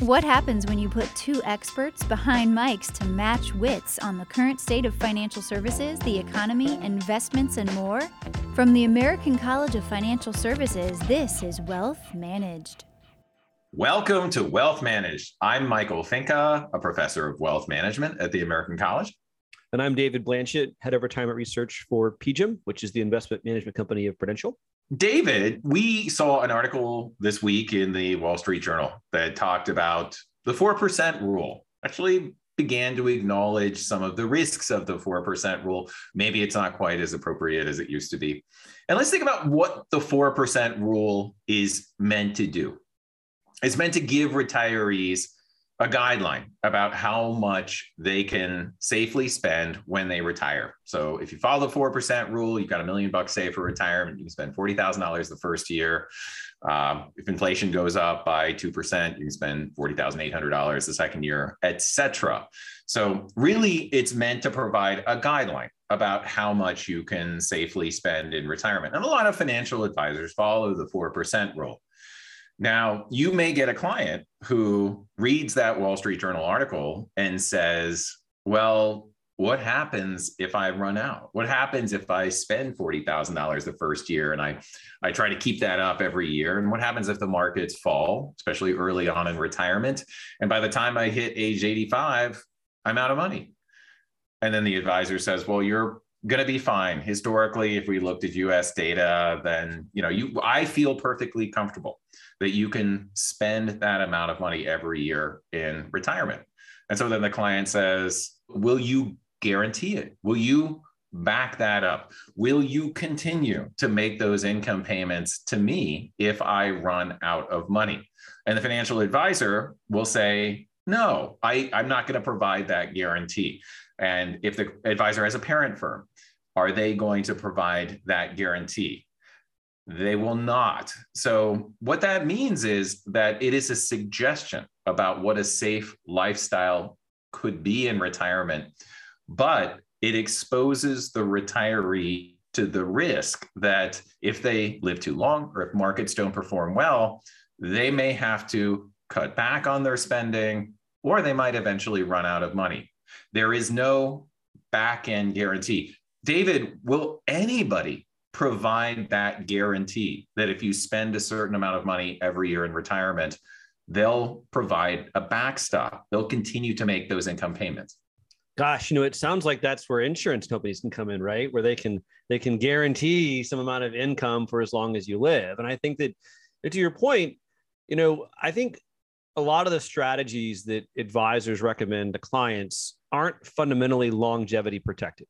What happens when you put two experts behind mics to match wits on the current state of financial services, the economy, investments, and more? From the American College of Financial Services, this is Wealth Managed. Welcome to Wealth Managed. I'm Michael Finke, a professor of wealth management at the American College. And I'm David Blanchett, head of retirement research for PGIM, which is the investment management company of Prudential. David, we saw an article this week in the Wall Street Journal that talked about the 4% rule. Actually, began to acknowledge some of the risks of the 4% rule. Maybe it's not quite as appropriate as it used to be. And let's think about what the 4% rule is meant to do. It's meant to give retirees a guideline about how much they can safely spend when they retire. So if you follow the 4% rule, you've got a million bucks saved for retirement. You can spend $40,000 the first year. Um, if inflation goes up by 2%, you can spend $40,800 the second year, etc. So really it's meant to provide a guideline about how much you can safely spend in retirement. And a lot of financial advisors follow the 4% rule. Now, you may get a client who reads that Wall Street Journal article and says, well, what happens if I run out? What happens if I spend $40,000 the first year and I, I try to keep that up every year? And what happens if the markets fall, especially early on in retirement? And by the time I hit age 85, I'm out of money. And then the advisor says, well, you're going to be fine. Historically, if we looked at US data, then, you know, you I feel perfectly comfortable that you can spend that amount of money every year in retirement. And so then the client says, Will you guarantee it? Will you back that up? Will you continue to make those income payments to me if I run out of money? And the financial advisor will say, No, I, I'm not going to provide that guarantee. And if the advisor has a parent firm, are they going to provide that guarantee? They will not. So, what that means is that it is a suggestion about what a safe lifestyle could be in retirement, but it exposes the retiree to the risk that if they live too long or if markets don't perform well, they may have to cut back on their spending or they might eventually run out of money. There is no back end guarantee. David, will anybody provide that guarantee that if you spend a certain amount of money every year in retirement, they'll provide a backstop. They'll continue to make those income payments. Gosh, you know, it sounds like that's where insurance companies can come in, right? Where they can they can guarantee some amount of income for as long as you live. And I think that to your point, you know, I think a lot of the strategies that advisors recommend to clients aren't fundamentally longevity protected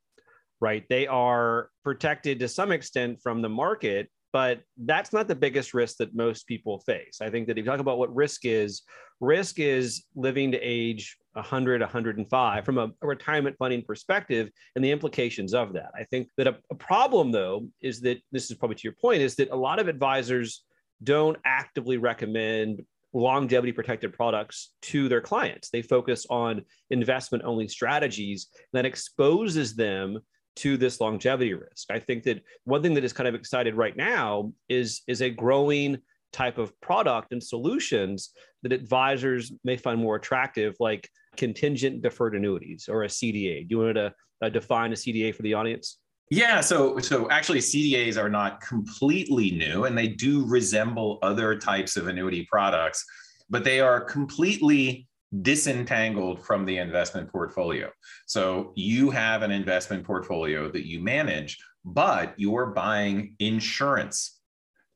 right? They are protected to some extent from the market, but that's not the biggest risk that most people face. I think that if you talk about what risk is, risk is living to age 100, 105 from a, a retirement funding perspective and the implications of that. I think that a, a problem, though, is that this is probably to your point, is that a lot of advisors don't actively recommend longevity protected products to their clients. They focus on investment only strategies that exposes them to this longevity risk. I think that one thing that is kind of excited right now is, is a growing type of product and solutions that advisors may find more attractive, like contingent deferred annuities or a CDA. Do you want to uh, define a CDA for the audience? Yeah, so so actually CDAs are not completely new and they do resemble other types of annuity products, but they are completely disentangled from the investment portfolio. So you have an investment portfolio that you manage, but you're buying insurance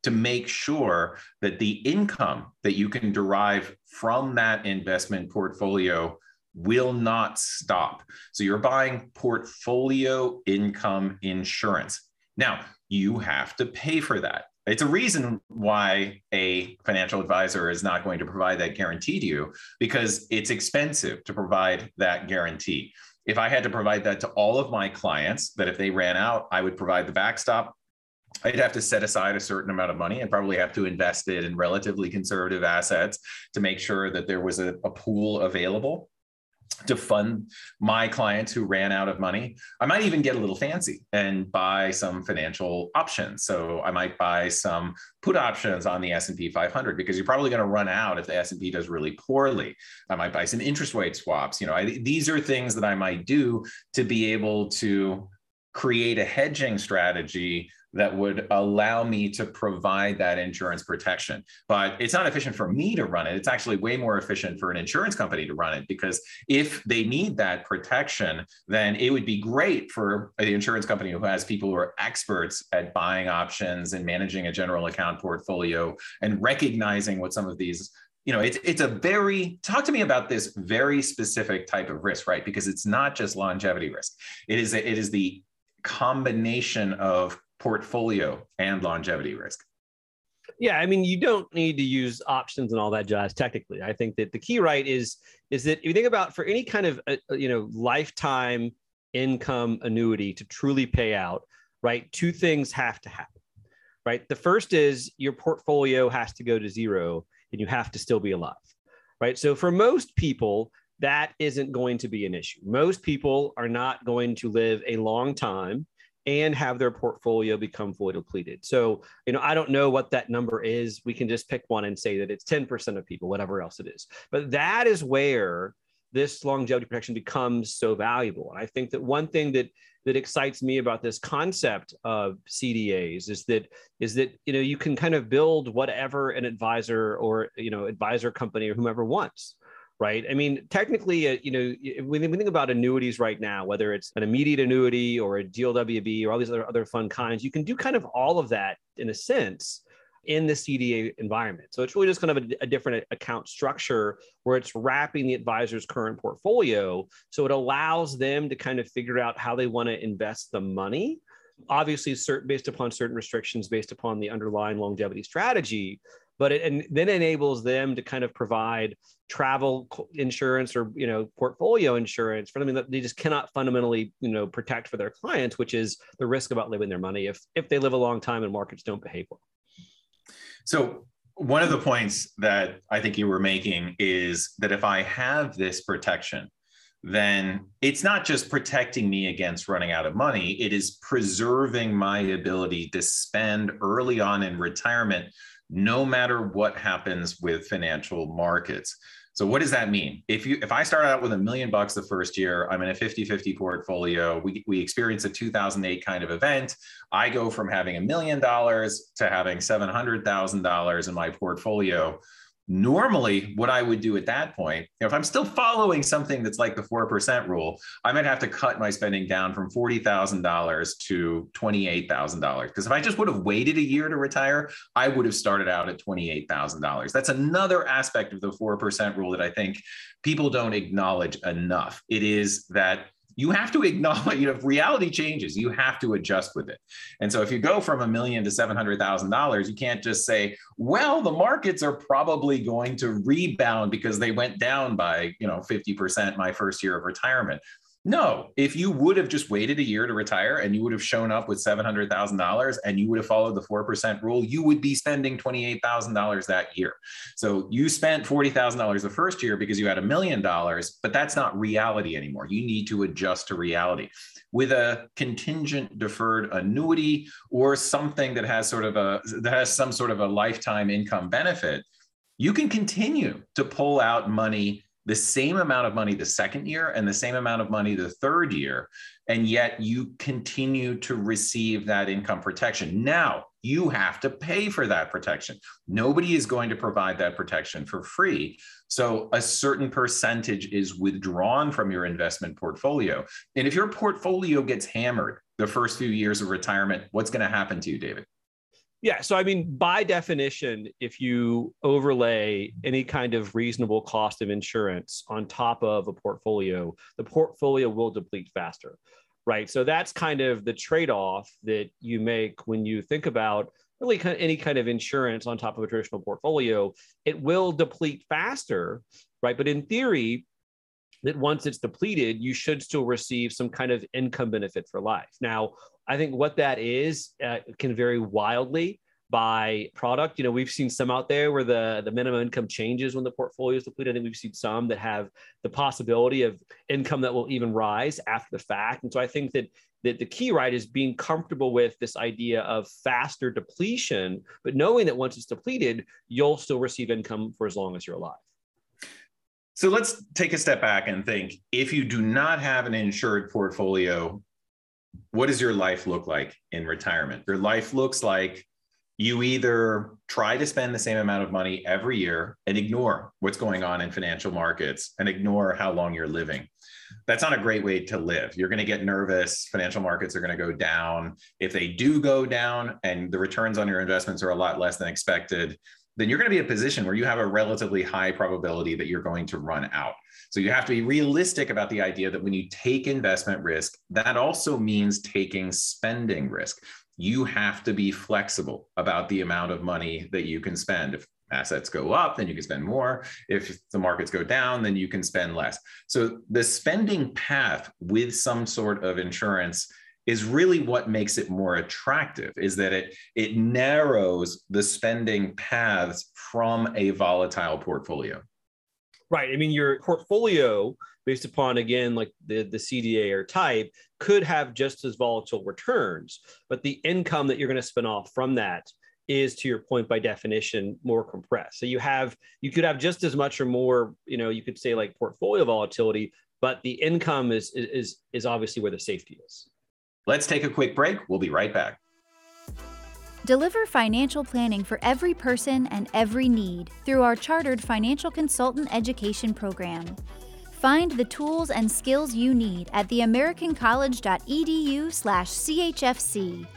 to make sure that the income that you can derive from that investment portfolio will not stop. So you're buying portfolio income insurance. Now, you have to pay for that. It's a reason why a financial advisor is not going to provide that guarantee to you because it's expensive to provide that guarantee. If I had to provide that to all of my clients, that if they ran out, I would provide the backstop. I'd have to set aside a certain amount of money and probably have to invest it in relatively conservative assets to make sure that there was a, a pool available. To fund my clients who ran out of money. I might even get a little fancy and buy some financial options. So I might buy some put options on the S&P 500 because you're probably going to run out if the S&P does really poorly. I might buy some interest rate swaps. You know, I, these are things that I might do to be able to create a hedging strategy that would allow me to provide that insurance protection. But it's not efficient for me to run it. It's actually way more efficient for an insurance company to run it because if they need that protection, then it would be great for the insurance company who has people who are experts at buying options and managing a general account portfolio and recognizing what some of these you know, it's it's a very talk to me about this very specific type of risk, right? Because it's not just longevity risk. It is it is the combination of portfolio and longevity risk. Yeah, I mean, you don't need to use options and all that jazz. Technically, I think that the key right is is that if you think about for any kind of uh, uh, you know lifetime income annuity to truly pay out, right? Two things have to happen, right? The first is your portfolio has to go to zero, and you have to still be alive, right? So for most people, that isn't going to be an issue. Most people are not going to live a long time and have their portfolio become fully depleted. So, you know, I don't know what that number is. We can just pick one and say that it's 10% of people, whatever else it is. But that is where this longevity protection becomes so valuable. And I think that one thing that that excites me about this concept of CDAs is that is that you know you can kind of build whatever an advisor or you know advisor company or whomever wants right? I mean, technically, uh, you know, when we think about annuities right now, whether it's an immediate annuity or a GLWB or all these other other fund kinds, you can do kind of all of that in a sense in the CDA environment. So it's really just kind of a, a, different account structure where it's wrapping the advisor's current portfolio. So it allows them to kind of figure out how they want to invest the money. Obviously, certain, based upon certain restrictions, based upon the underlying longevity strategy, but it and then enables them to kind of provide travel insurance or you know portfolio insurance for them that they just cannot fundamentally you know protect for their clients which is the risk about living their money if if they live a long time and markets don't behave well. So one of the points that i think you were making is that if i have this protection then it's not just protecting me against running out of money it is preserving my ability to spend early on in retirement no matter what happens with financial markets. So what does that mean? If you if I start out with a million bucks the first year, I'm in a 50-50 portfolio. We, we experience a 2008 kind of event. I go from having a million dollars to having $700,000 in my portfolio normally what i would do at that point you know, if i'm still following something that's like the 4% rule i might have to cut my spending down from $40000 to $28000 because if i just would have waited a year to retire i would have started out at $28000 that's another aspect of the 4% rule that i think people don't acknowledge enough. It is that you have to acknowledge, you know, if reality changes, you have to adjust with it. And so if you go from a million to $700,000, you can't just say, well, the markets are probably going to rebound because they went down by, you know, 50% my first year of retirement. No, if you would have just waited a year to retire and you would have shown up with $700,000 and you would have followed the 4% rule, you would be spending $28,000 that year. So you spent $40,000 the first year because you had a million dollars, but that's not reality anymore. You need to adjust to reality. With a contingent deferred annuity or something that has sort of a that has some sort of a lifetime income benefit, you can continue to pull out money the same amount of money the second year and the same amount of money the third year. And yet you continue to receive that income protection. Now you have to pay for that protection. Nobody is going to provide that protection for free. So a certain percentage is withdrawn from your investment portfolio. And if your portfolio gets hammered the first few years of retirement, what's going to happen to you, David? Yeah. So, I mean, by definition, if you overlay any kind of reasonable cost of insurance on top of a portfolio, the portfolio will deplete faster. Right. So, that's kind of the trade off that you make when you think about really any kind of insurance on top of a traditional portfolio. It will deplete faster. Right. But in theory, that once it's depleted, you should still receive some kind of income benefit for life. Now, I think what that is uh, can vary wildly. by product. You know, we've seen some out there where the, the minimum income changes when the portfolio is depleted. I think we've seen some that have the possibility of income that will even rise after the fact. And so I think that that the key right is being comfortable with this idea of faster depletion, but knowing that once it's depleted, you'll still receive income for as long as you're alive. So let's take a step back and think if you do not have an insured portfolio, what does your life look like in retirement? Your life looks like you either try to spend the same amount of money every year and ignore what's going on in financial markets and ignore how long you're living. That's not a great way to live. You're going to get nervous. Financial markets are going to go down. If they do go down and the returns on your investments are a lot less than expected, then you're going to be in a position where you have a relatively high probability that you're going to run out. So you have to be realistic about the idea that when you take investment risk, that also means taking spending risk you have to be flexible about the amount of money that you can spend. If assets go up, then you can spend more. If the markets go down, then you can spend less. So the spending path with some sort of insurance is really what makes it more attractive is that it it narrows the spending paths from a volatile portfolio. Right. I mean, your portfolio, based upon again, like the, the CDA or type, could have just as volatile returns, but the income that you're going to spin off from that is to your point by definition more compressed so you have you could have just as much or more you know you could say like portfolio volatility but the income is is is obviously where the safety is let's take a quick break we'll be right back Deliver financial planning for every person and every need through our chartered financial consultant education program. Find the tools and skills you need at theamericancollege.edu/chfc.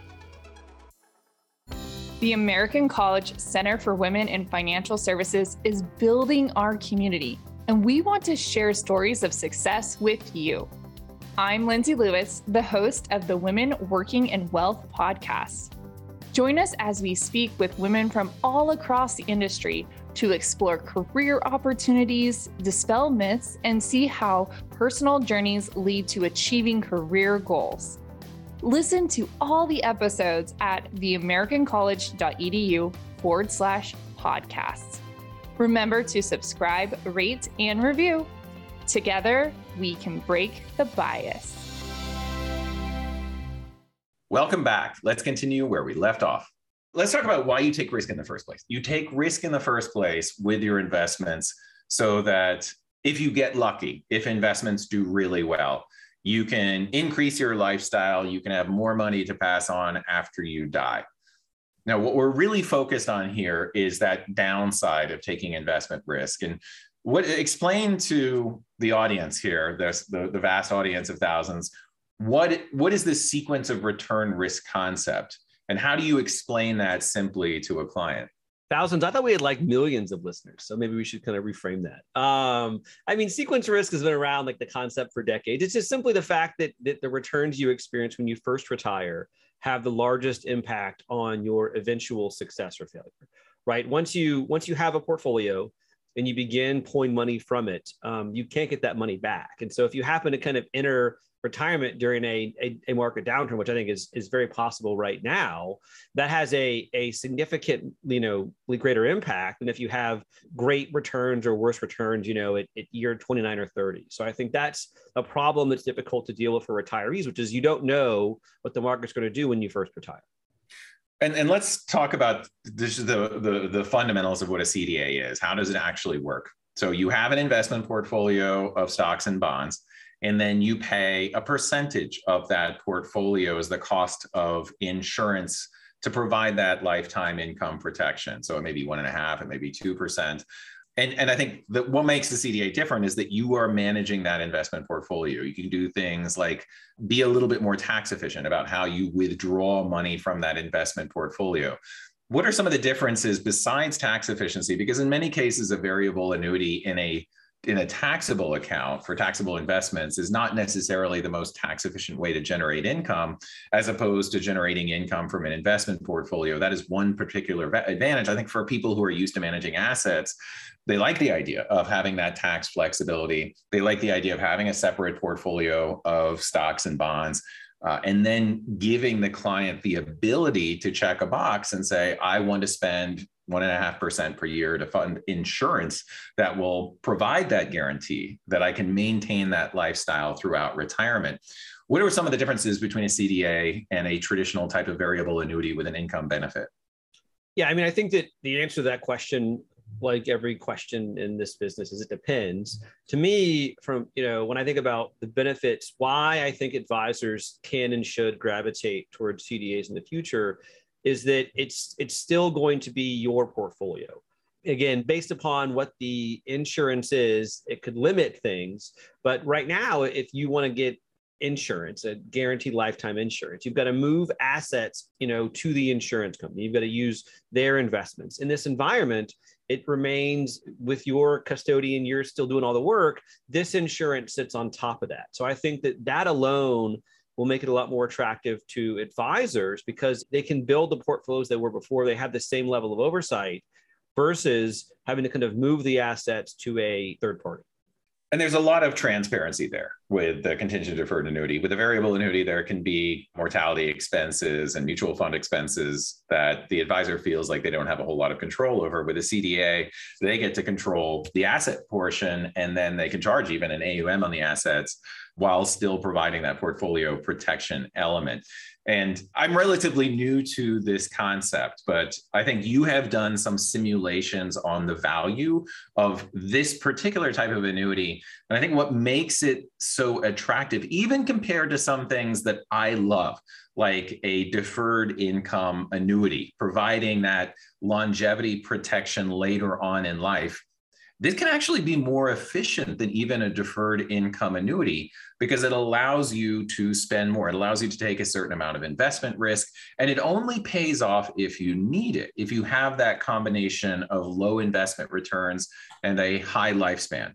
The American College Center for Women in Financial Services is building our community, and we want to share stories of success with you. I'm Lindsay Lewis, the host of the Women Working in Wealth podcast. Join us as we speak with women from all across the industry to explore career opportunities, dispel myths, and see how personal journeys lead to achieving career goals. Listen to all the episodes at theamericancollege.edu forward slash podcasts. Remember to subscribe, rate, and review. Together, we can break the bias. Welcome back. Let's continue where we left off. Let's talk about why you take risk in the first place. You take risk in the first place with your investments so that if you get lucky, if investments do really well, you can increase your lifestyle, you can have more money to pass on after you die. Now, what we're really focused on here is that downside of taking investment risk. And what explain to the audience here, this, the, the vast audience of thousands, what what is this sequence of return risk concept? And how do you explain that simply to a client? Thousands? I thought we had like millions of listeners so maybe we should kind of reframe that. Um, i mean sequence risk has been around like the concept for decades. It's just simply the fact that, that the returns you experience when you first retire have the largest impact on your eventual success or failure right? Once you once you have a portfolio and you begin pulling money from it, um, you can't get that money back. And so if you happen to kind of enter retirement during a, a, a, market downturn, which I think is, is very possible right now, that has a, a significant, you know, greater impact than if you have great returns or worse returns, you know, at, at year 29 or 30. So I think that's a problem that's difficult to deal with for retirees, which is you don't know what the market's going to do when you first retire. And, and let's talk about this, the, the, the fundamentals of what a CDA is. How does it actually work? So you have an investment portfolio of stocks and bonds, and then you pay a percentage of that portfolio as the cost of insurance to provide that lifetime income protection. So it may be one and a half, it may be two percent and and I think that what makes the CDA different is that you are managing that investment portfolio. You can do things like be a little bit more tax efficient about how you withdraw money from that investment portfolio. What are some of the differences besides tax efficiency? Because in many cases, a variable annuity in a in a taxable account for taxable investments is not necessarily the most tax efficient way to generate income as opposed to generating income from an investment portfolio. That is one particular advantage. I think for people who are used to managing assets they like the idea of having that tax flexibility. They like the idea of having a separate portfolio of stocks and bonds uh, and then giving the client the ability to check a box and say, I want to spend one and a half percent per year to fund insurance that will provide that guarantee that I can maintain that lifestyle throughout retirement. What are some of the differences between a CDA and a traditional type of variable annuity with an income benefit? Yeah, I mean, I think that the answer to that question like every question in this business is it depends to me from you know when i think about the benefits why i think advisors can and should gravitate towards cdas in the future is that it's it's still going to be your portfolio again based upon what the insurance is it could limit things but right now if you want to get insurance, a guaranteed lifetime insurance. You've got to move assets, you know, to the insurance company. You've got to use their investments. In this environment, it remains with your custodian. You're still doing all the work. This insurance sits on top of that. So I think that that alone will make it a lot more attractive to advisors because they can build the portfolios they were before. They have the same level of oversight versus having to kind of move the assets to a third party. And there's a lot of transparency there with the contingent deferred annuity. With a variable annuity, there can be mortality expenses and mutual fund expenses that the advisor feels like they don't have a whole lot of control over. With a CDA, they get to control the asset portion and then they can charge even an AUM on the assets while still providing that portfolio protection element. And I'm relatively new to this concept, but I think you have done some simulations on the value of this particular type of annuity. And I think what makes it so attractive, even compared to some things that I love, like a deferred income annuity, providing that longevity protection later on in life, this can actually be more efficient than even a deferred income annuity because it allows you to spend more. It allows you to take a certain amount of investment risk, and it only pays off if you need it, if you have that combination of low investment returns and a high lifespan.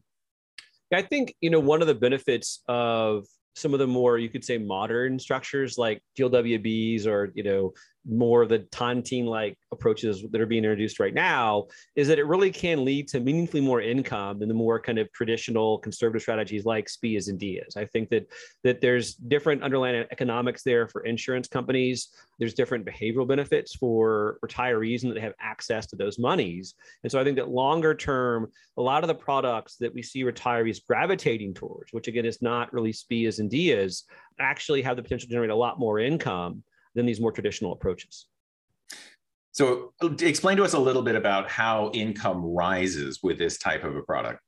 I think, you know, one of the benefits of some of the more you could say modern structures like GLWBs or you know more of the tontine like approaches that are being introduced right now is that it really can lead to meaningfully more income than the more kind of traditional conservative strategies like SPIAs and DIAs. I think that that there's different underlying economics there for insurance companies. There's different behavioral benefits for retirees and that they have access to those monies. And so I think that longer term, a lot of the products that we see retirees gravitating towards, which again is not really SPIAs and DIAs, actually have the potential to generate a lot more income than these more traditional approaches. So, explain to us a little bit about how income rises with this type of a product.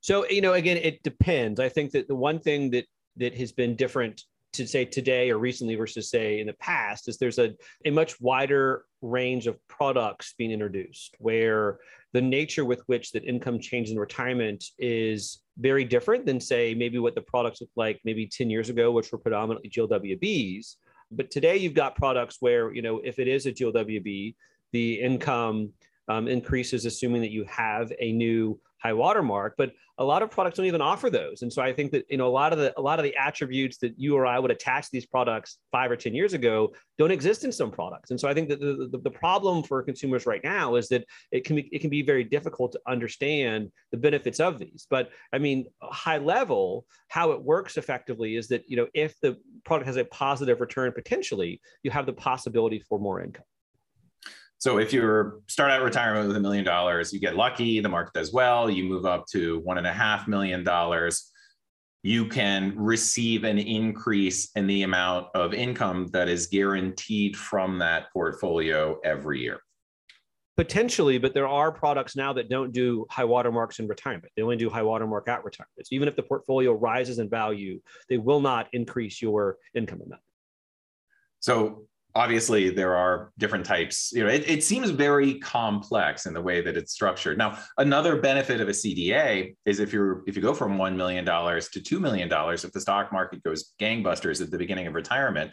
So, you know, again, it depends. I think that the one thing that that has been different to say today or recently versus say in the past is there's a, a much wider range of products being introduced where the nature with which that income change in retirement is very different than say maybe what the products looked like maybe 10 years ago which were predominantly GLWBs but today you've got products where, you know, if it is a GLWB, the income um, increases assuming that you have a new high water mark. But a lot of products don't even offer those. And so I think that, you know, a lot of the a lot of the attributes that you or I would attach to these products five or 10 years ago don't exist in some products. And so I think that the, the, the problem for consumers right now is that it can be it can be very difficult to understand the benefits of these. But I mean, high level, how it works effectively is that, you know, if the product has a positive return potentially, you have the possibility for more income. So if you start out retirement with a million dollars, you get lucky, the market does well, you move up to one and a half million dollars, you can receive an increase in the amount of income that is guaranteed from that portfolio every year. Potentially, but there are products now that don't do high watermarks in retirement. They only do high watermark at retirement. So even if the portfolio rises in value, they will not increase your income amount. So obviously there are different types. You know it, it seems very complex in the way that it's structured. Now another benefit of a cda is if you're if you go from $1 million to $2 million if the stock market goes gangbusters at the beginning of retirement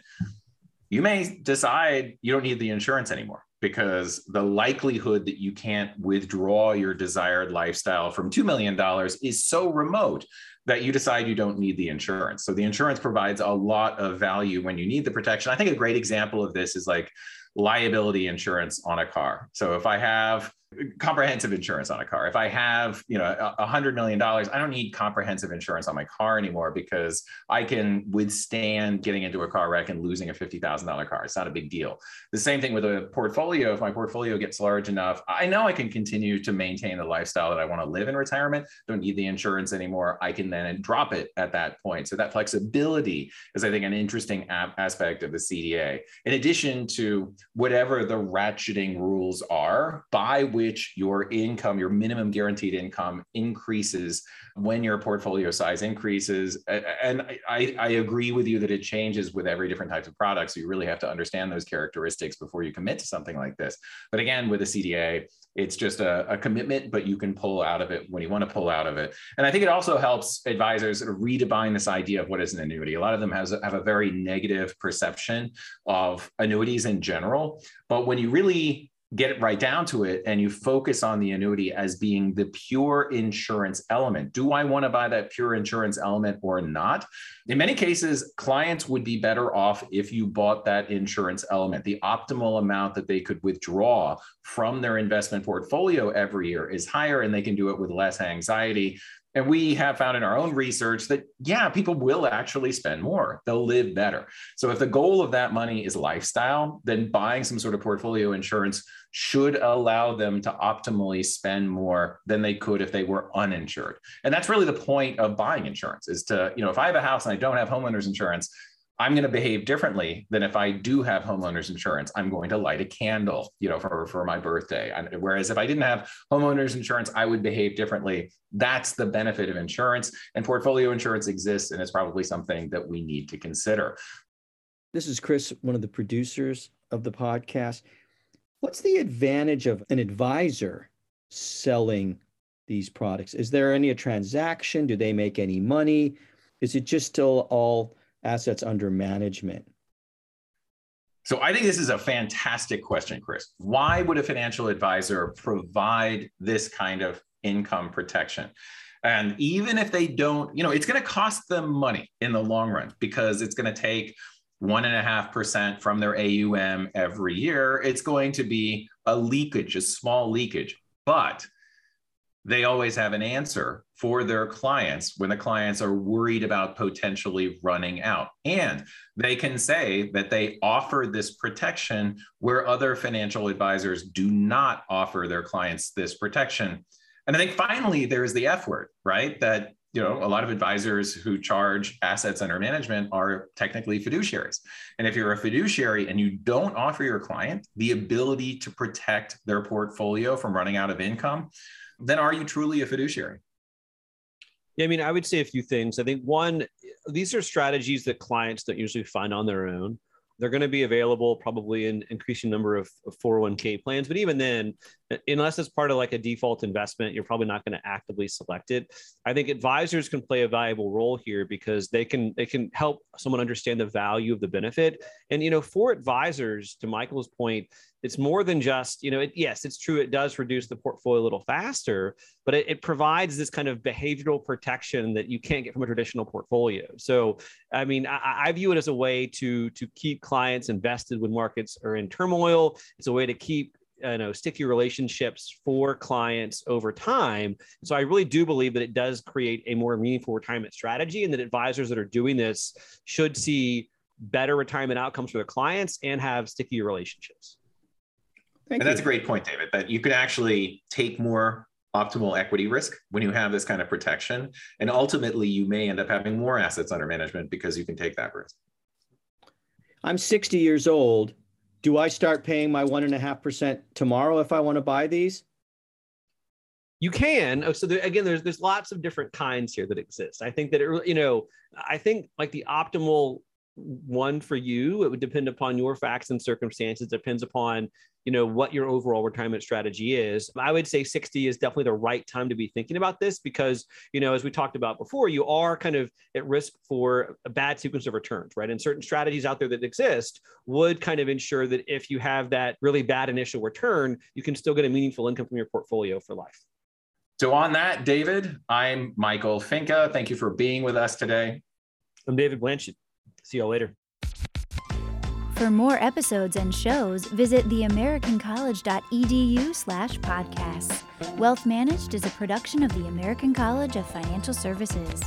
you may decide you don't need the insurance anymore because the likelihood that you can't withdraw your desired lifestyle from $2 million is so remote that you decide you don't need the insurance. So the insurance provides a lot of value when you need the protection. I think a great example of this is like liability insurance on a car. So if I have comprehensive insurance on a car. If I have, you know, a hundred million dollars, I don't need comprehensive insurance on my car anymore because I can withstand getting into a car wreck and losing a fifty thousand dollar car. It's not a big deal. The same thing with a portfolio. If my portfolio gets large enough, I know I can continue to maintain the lifestyle that I want to live in retirement. Don't need the insurance anymore. I can then drop it at that point. So that flexibility is, I think, an interesting aspect of the CDA. In addition to whatever the ratcheting rules are by which your income, your minimum guaranteed income increases when your portfolio size increases. And I, I agree with you that it changes with every different type of product. So you really have to understand those characteristics before you commit to something like this. But again, with a CDA, it's just a, a, commitment, but you can pull out of it when you want to pull out of it. And I think it also helps advisors redefine this idea of what is an annuity. A lot of them has, have a very negative perception of annuities in general. But when you really get it right down to it and you focus on the annuity as being the pure insurance element. Do I want to buy that pure insurance element or not? In many cases, clients would be better off if you bought that insurance element. The optimal amount that they could withdraw from their investment portfolio every year is higher and they can do it with less anxiety and we have found in our own research that, yeah, people will actually spend more. They'll live better. So, if the goal of that money is lifestyle, then buying some sort of portfolio insurance should allow them to optimally spend more than they could if they were uninsured. And that's really the point of buying insurance is to, you know, if I have a house and I don't have homeowners insurance, I'm going to behave differently than if I do have homeowners insurance. I'm going to light a candle, you know, for, for my birthday. Whereas if I didn't have homeowners insurance, I would behave differently. That's the benefit of insurance. And portfolio insurance exists, and it's probably something that we need to consider. This is Chris, one of the producers of the podcast. What's the advantage of an advisor selling these products? Is there any transaction? Do they make any money? Is it just still all assets under management? So I think this is a fantastic question, Chris. Why would a financial advisor provide this kind of income protection? And even if they don't, you know, it's going to cost them money in the long run because it's going to take one and a half percent from their AUM every year. It's going to be a leakage, a small leakage. But they always have an answer for their clients when the clients are worried about potentially running out. And they can say that they offer this protection where other financial advisors do not offer their clients this protection. And I think finally, there's the F word, right? That you know a lot of advisors who charge assets under management are technically fiduciaries and if you're a fiduciary and you don't offer your client the ability to protect their portfolio from running out of income then are you truly a fiduciary? Yeah, I mean, I would say a few things. I think one, these are strategies that clients don't usually find on their own. They're going to be available probably in increasing number of, of 401k plans, but even then, unless it's part of like a default investment, you're probably not going to actively select it. I think advisors can play a valuable role here because they can they can help someone understand the value of the benefit. And you know, for advisors, to Michael's point, it's more than just you know it, yes it's true it does reduce the portfolio a little faster but it, it, provides this kind of behavioral protection that you can't get from a traditional portfolio so i mean I, I, view it as a way to to keep clients invested when markets are in turmoil it's a way to keep you know sticky relationships for clients over time so i really do believe that it does create a more meaningful retirement strategy and that advisors that are doing this should see better retirement outcomes for their clients and have sticky relationships Thank and you. that's a great point, David, that you can actually take more optimal equity risk when you have this kind of protection. And ultimately, you may end up having more assets under management because you can take that risk. I'm 60 years old. Do I start paying my one and a half percent tomorrow if I want to buy these? You can. Oh, so there, again, there's there's lots of different kinds here that exist. I think that it, you know, I think like the optimal one for you. It would depend upon your facts and circumstances. Depends upon you know what your overall retirement strategy is. I would say 60 is definitely the right time to be thinking about this because you know as we talked about before you are kind of at risk for a bad sequence of returns right? And certain strategies out there that exist would kind of ensure that if you have that really bad initial return you can still get a meaningful income from your portfolio for life. So on that david i'm michael finke thank you for being with us today. I'm david blanchett see you all later For more episodes and shows, visit theamericancollege.edu slash podcasts. Wealth Managed is a production of the American College of Financial Services.